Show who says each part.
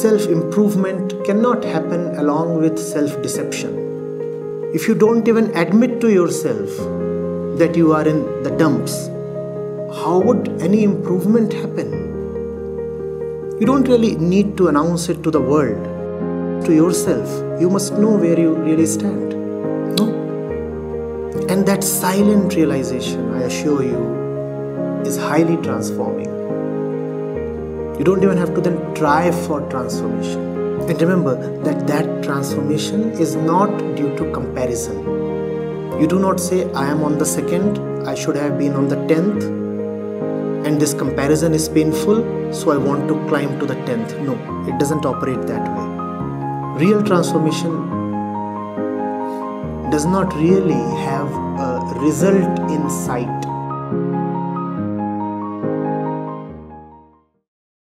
Speaker 1: self improvement cannot happen along with self deception. If you don't even admit to yourself that you are in the dumps, how would any improvement happen? You don't really need to announce it to the world. To yourself, you must know where you really stand. No? And that silent realization, I assure you, is highly transforming. You don't even have to then try for transformation. And remember that that transformation is not due to comparison. You do not say, I am on the second, I should have been on the tenth, and this comparison is painful, so I want to climb to the tenth. No, it doesn't operate that way. Real transformation does not really have a result in sight